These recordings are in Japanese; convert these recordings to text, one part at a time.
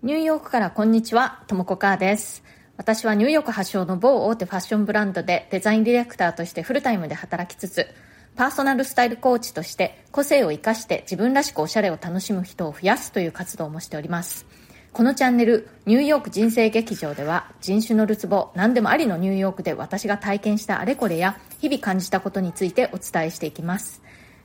ニューヨークからこんにちは、ともこかーです。私はニューヨーク発祥の某大手ファッションブランドでデザインディレクターとしてフルタイムで働きつつ、パーソナルスタイルコーチとして個性を活かして自分らしくおしゃれを楽しむ人を増やすという活動もしております。このチャンネル、ニューヨーク人生劇場では人種のるつぼ、何でもありのニューヨークで私が体験したあれこれや日々感じたことについてお伝えしていきます。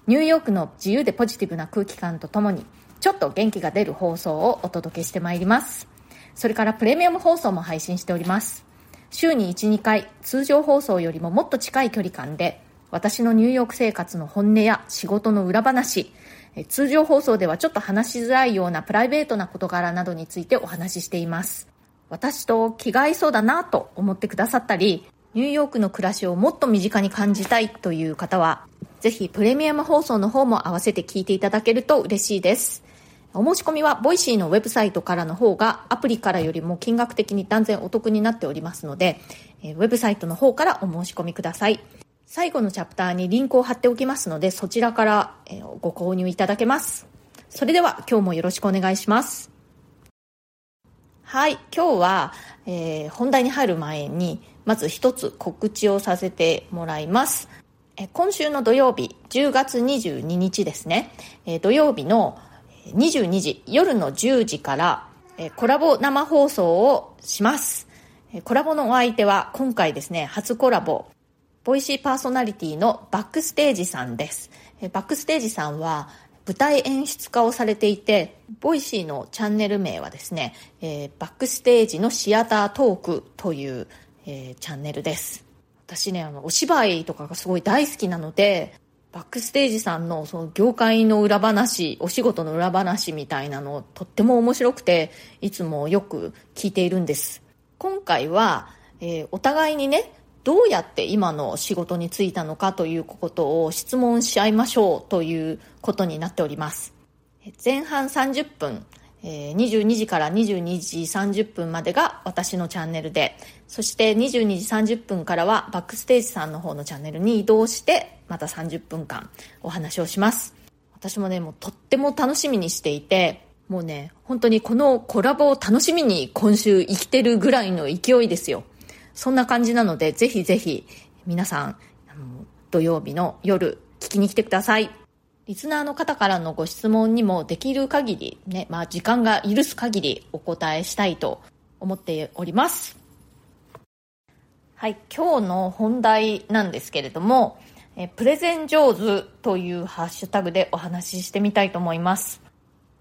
ニューヨークの自由でポジティブな空気感とともにちょっと元気が出る放送をお届けしてまいります。それからプレミアム放送も配信しております。週に1、2回、通常放送よりももっと近い距離感で、私のニューヨーク生活の本音や仕事の裏話、通常放送ではちょっと話しづらいようなプライベートな事柄などについてお話ししています。私と気が合いそうだなと思ってくださったり、ニューヨークの暮らしをもっと身近に感じたいという方は、ぜひプレミアム放送の方も合わせて聞いていただけると嬉しいです。お申し込みはボイシーのウェブサイトからの方がアプリからよりも金額的に断然お得になっておりますので、ウェブサイトの方からお申し込みください。最後のチャプターにリンクを貼っておきますので、そちらからご購入いただけます。それでは今日もよろしくお願いします。はい、今日は、えー、本題に入る前に、まず一つ告知をさせてもらいます。今週の土曜日、10月22日ですね、土曜日の22時、夜の10時から、えコラボ生放送をします。コラボのお相手は今回ですね、初コラボ、ボイシーパーソナリティのバックステージさんです。バックステージさんは舞台演出家をされていて、ボイシーのチャンネル名はですね、えー、バックステージのシアタートークという、えー、チャンネルです。私ね、あの、お芝居とかがすごい大好きなので、バックステージさんのその業界の裏話、お仕事の裏話みたいなのとっても面白くて、いつもよく聞いているんです。今回は、えー、お互いにね、どうやって今の仕事に就いたのかということを質問し合いましょうということになっております。前半30分、えー、22時から22時30分までが私のチャンネルで、そして22時30分からはバックステージさんの方のチャンネルに移動して、また30分間お話をします。私もね、もうとっても楽しみにしていて、もうね、本当にこのコラボを楽しみに今週生きてるぐらいの勢いですよ。そんな感じなので、ぜひぜひ皆さん、あの土曜日の夜聞きに来てください。リスナーの方からのご質問にもできる限りね、まあ時間が許す限りお答えしたいと思っております。はい、今日の本題なんですけれども、えプレゼン上手というハッシュタグでお話ししてみたいと思います。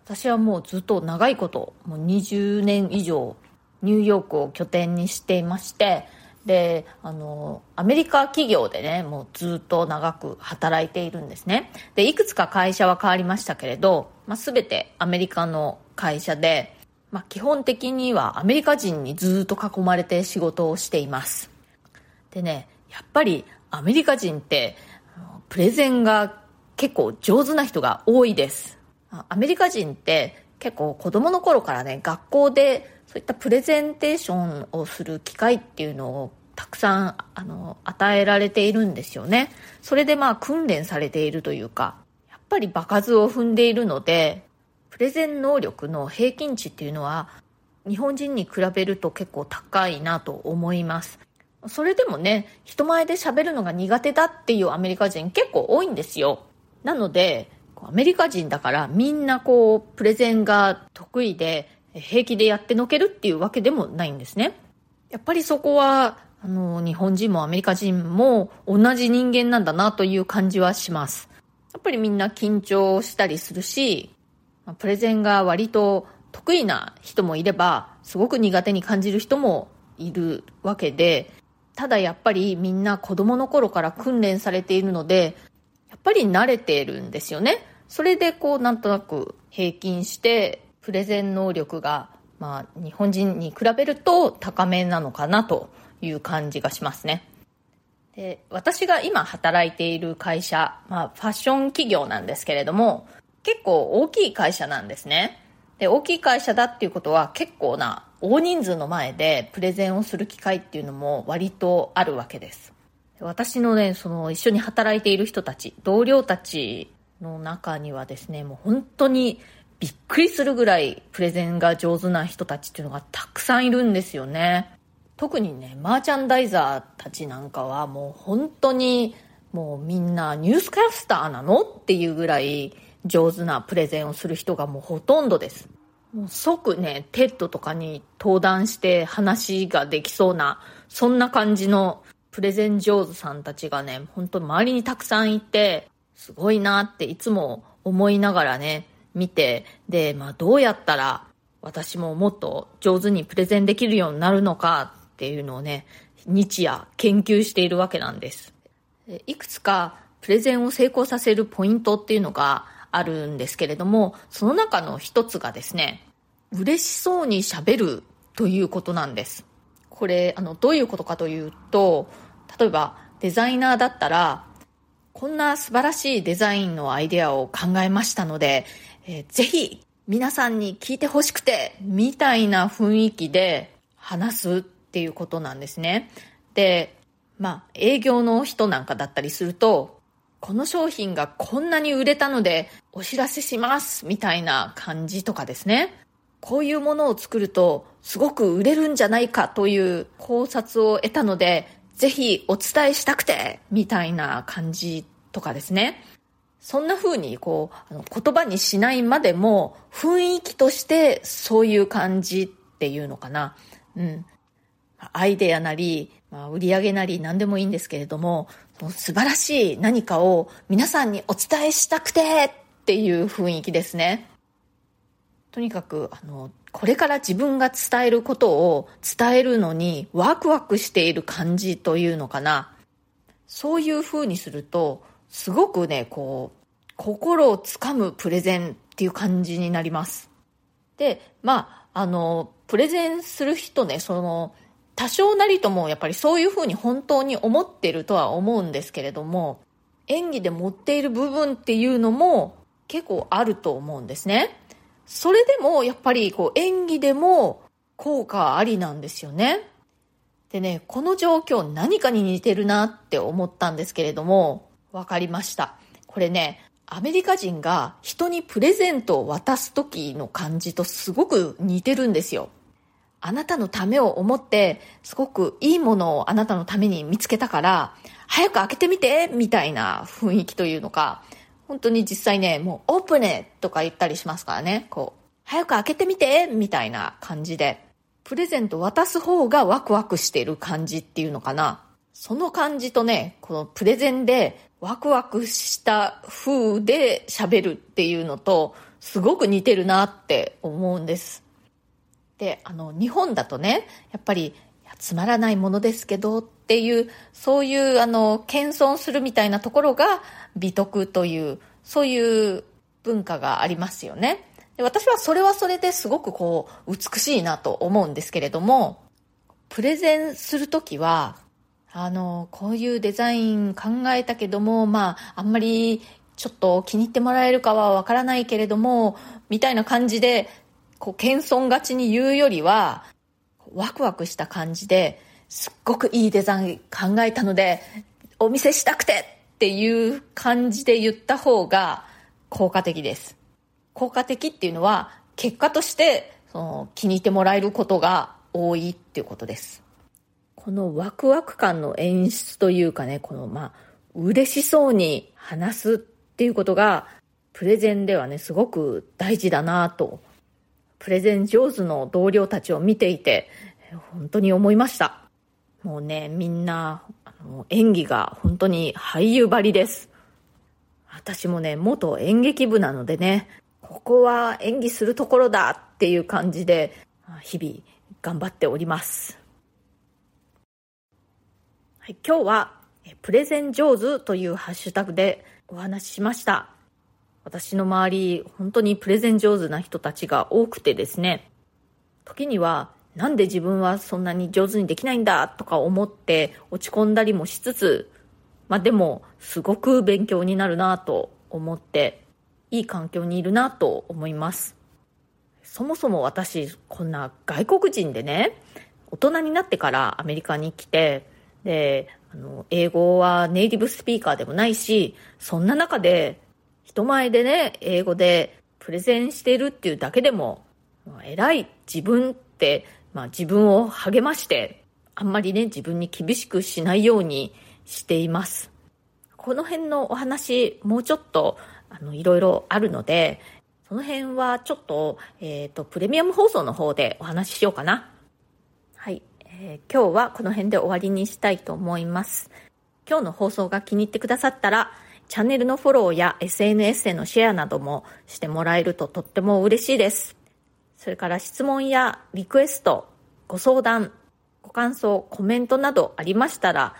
私はもうずっと長いこと、もう20年以上ニューヨークを拠点にしていまして、で、あの、アメリカ企業でね、もうずっと長く働いているんですね。で、いくつか会社は変わりましたけれど、まあ、全てアメリカの会社で、まあ、基本的にはアメリカ人にずっと囲まれて仕事をしています。でね、やっぱりアメリカ人って、プレゼンが結構上手な人が多いです。アメリカ人って結構子供の頃からね、学校でそういったプレゼンテーションをする機会っていうのをたくさんあの与えられているんですよね。それでまあ訓練されているというか、やっぱり場数を踏んでいるので、プレゼン能力の平均値っていうのは日本人に比べると結構高いなと思います。それでもね、人前で喋るのが苦手だっていうアメリカ人結構多いんですよ。なので、アメリカ人だからみんなこう、プレゼンが得意で、平気でやってのけるっていうわけでもないんですね。やっぱりそこは、あの、日本人もアメリカ人も同じ人間なんだなという感じはします。やっぱりみんな緊張したりするし、プレゼンが割と得意な人もいれば、すごく苦手に感じる人もいるわけで、ただやっぱりみんな子供の頃から訓練されているので、やっぱり慣れているんですよね。それでこうなんとなく平均してプレゼン能力が、まあ、日本人に比べると高めなのかなという感じがしますね。で私が今働いている会社、まあ、ファッション企業なんですけれども、結構大きい会社なんですね。で、大きい会社だっていうことは結構な大人数の前でプレゼンをする機会っていうのも割とあるわけです。私のね、その一緒に働いている人たち、同僚たちの中にはですね、もう本当にびっくりするぐらいプレゼンが上手な人たちっていうのがたくさんいるんですよね。特にね、マーチャンダイザーたちなんかはもう本当にもうみんなニュースキャスターなのっていうぐらい上手なプレゼンをする人がもうほとんどです。もう即ね、 TED とかに登壇して話ができそうな、そんな感じのプレゼン上手さんたちがね、本当周りにたくさんいて、すごいなっていつも思いながらね、見て、で、まあどうやったら私ももっと上手にプレゼンできるようになるのかっていうのをね、日夜研究しているわけなんです。いくつかプレゼンを成功させるポイントっていうのがあるんですけれども、その中の一つがですね、嬉しそうに喋るということなんです。これ、あの、どういうことかというと、例えばデザイナーだったら、こんな素晴らしいデザインのアイデアを考えましたので、えー、ぜひ皆さんに聞いてほしくて、みたいな雰囲気で話すっていうことなんですね。で、まあ、営業の人なんかだったりすると、この商品がこんなに売れたのでお知らせしますみたいな感じとかですね。こういうものを作るとすごく売れるんじゃないかという考察を得たので、ぜひお伝えしたくてみたいな感じとかですね。そんな風にこう、あの言葉にしないまでも雰囲気としてそういう感じっていうのかな。うん。アイデアなり、まあ、売り上げなり何でもいいんですけれども、もう素晴らしい何かを皆さんにお伝えしたくてっていう雰囲気ですね。とにかく、あの、これから自分が伝えることを伝えるのにワクワクしている感じというのかな。そういう風にすると、すごくね、こう、心をつかむプレゼンっていう感じになります。で、まあ、あの、プレゼンする人ね、その、多少なりともやっぱりそういうふうに本当に思ってるとは思うんですけれども、演技で持っている部分っていうのも結構あると思うんですね。それでもやっぱりこう演技でも効果ありなんですよね。でね、この状況何かに似てるなって思ったんですけれども、わかりました。これね、アメリカ人が人にプレゼントを渡す時の感じとすごく似てるんですよ。あなたのためを思って、すごくいいものをあなたのために見つけたから、早く開けてみてみたいな雰囲気というのか、本当に実際ね、もうオープネとか言ったりしますからね、こう、早く開けてみてみたいな感じで、プレゼント渡す方がワクワクしてる感じっていうのかな。その感じとね、このプレゼンでワクワクした風で喋るっていうのと、すごく似てるなって思うんです。で、あの、日本だとね、やっぱり、つまらないものですけどっていう、そういう、あの、謙遜するみたいなところが美徳という、そういう文化がありますよね。で私はそれはそれですごくこう、美しいなと思うんですけれども、プレゼンするときは、あの、こういうデザイン考えたけども、まあ、あんまりちょっと気に入ってもらえるかはわからないけれども、みたいな感じで、こう、謙遜がちに言うよりは、ワクワクした感じで、すっごくいいデザイン考えたので、お見せしたくてっていう感じで言った方が効果的です。効果的っていうのは、結果として、その、気に入ってもらえることが多いっていうことです。このワクワク感の演出というかね、このまあ、嬉しそうに話すっていうことが、プレゼンではね、すごく大事だなと、プレゼン上手の同僚たちを見ていて、本当に思いました。もうね、みんな、あの演技が本当に俳優ばりです。私もね、元演劇部なのでね、ここは演技するところだっていう感じで、日々頑張っております。はい、今日はプレゼン上手というハッシュタグでお話ししました。私の周り、本当にプレゼン上手な人たちが多くてですね、時にはなんで自分はそんなに上手にできないんだとか思って落ち込んだりもしつつ、まあでもすごく勉強になるなと思って、いい環境にいるなと思います。そもそも私、こんな外国人でね、大人になってからアメリカに来て、で、あの、英語はネイティブスピーカーでもないし、そんな中で、人前でね、英語でプレゼンしてるっていうだけでも、偉い自分って、まあ自分を励まして、あんまりね、自分に厳しくしないようにしています。この辺のお話、もうちょっと、あの、いろいろあるので、その辺はちょっと、えっ、ー、と、プレミアム放送の方でお話ししようかな。はい。えー、今日はこの辺で終わりにしたいと思います。今日の放送が気に入ってくださったら、チャンネルのフォローや SNS へのシェアなどもしてもらえるととっても嬉しいです。それから質問やリクエスト、ご相談、ご感想、コメントなどありましたら、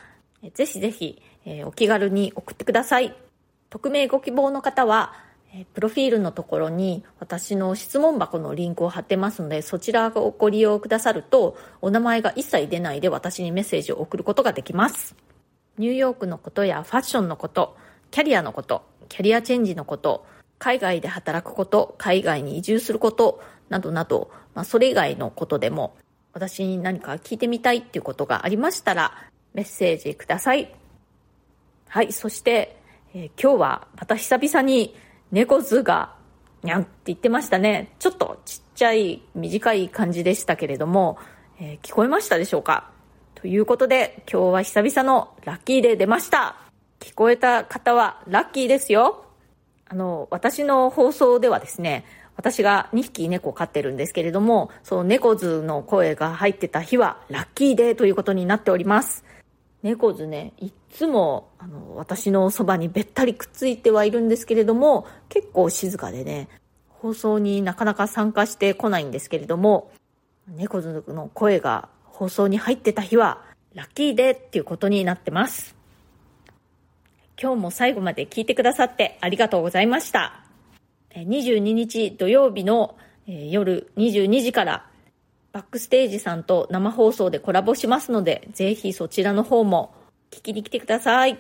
ぜひぜひ、えー、お気軽に送ってください。匿名ご希望の方は、えプロフィールのところに私の質問箱のリンクを貼ってますので、そちらをご利用くださると、お名前が一切出ないで私にメッセージを送ることができます。ニューヨークのことやファッションのこと、キャリアのこと、キャリアチェンジのこと、海外で働くこと、海外に移住すること、などなど、まあ、それ以外のことでも、私に何か聞いてみたいっていうことがありましたら、メッセージください。はい、そして、えー、今日はまた久々に猫図がにゃんって言ってましたね。ちょっとちっちゃい短い感じでしたけれども、えー、聞こえましたでしょうか？ということで、今日は久々のラッキーで出ました。聞こえた方はラッキーですよ。あの、私の放送ではですね、私が2匹猫を飼ってるんですけれども、その猫図の声が入ってた日はラッキーデーということになっております。猫図ね、いつもあの私のそばにべったりくっついてはいるんですけれども、結構静かでね、放送になかなか参加してこないんですけれども、猫図の声が放送に入ってた日はラッキーデーっていうことになってます。今日も最後まで聞いてくださってありがとうございました。22日土曜日の夜22時からバックステージさんと生放送でコラボしますので、ぜひそちらの方も聞きに来てください。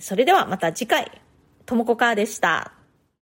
それではまた次回、ともこかーでした。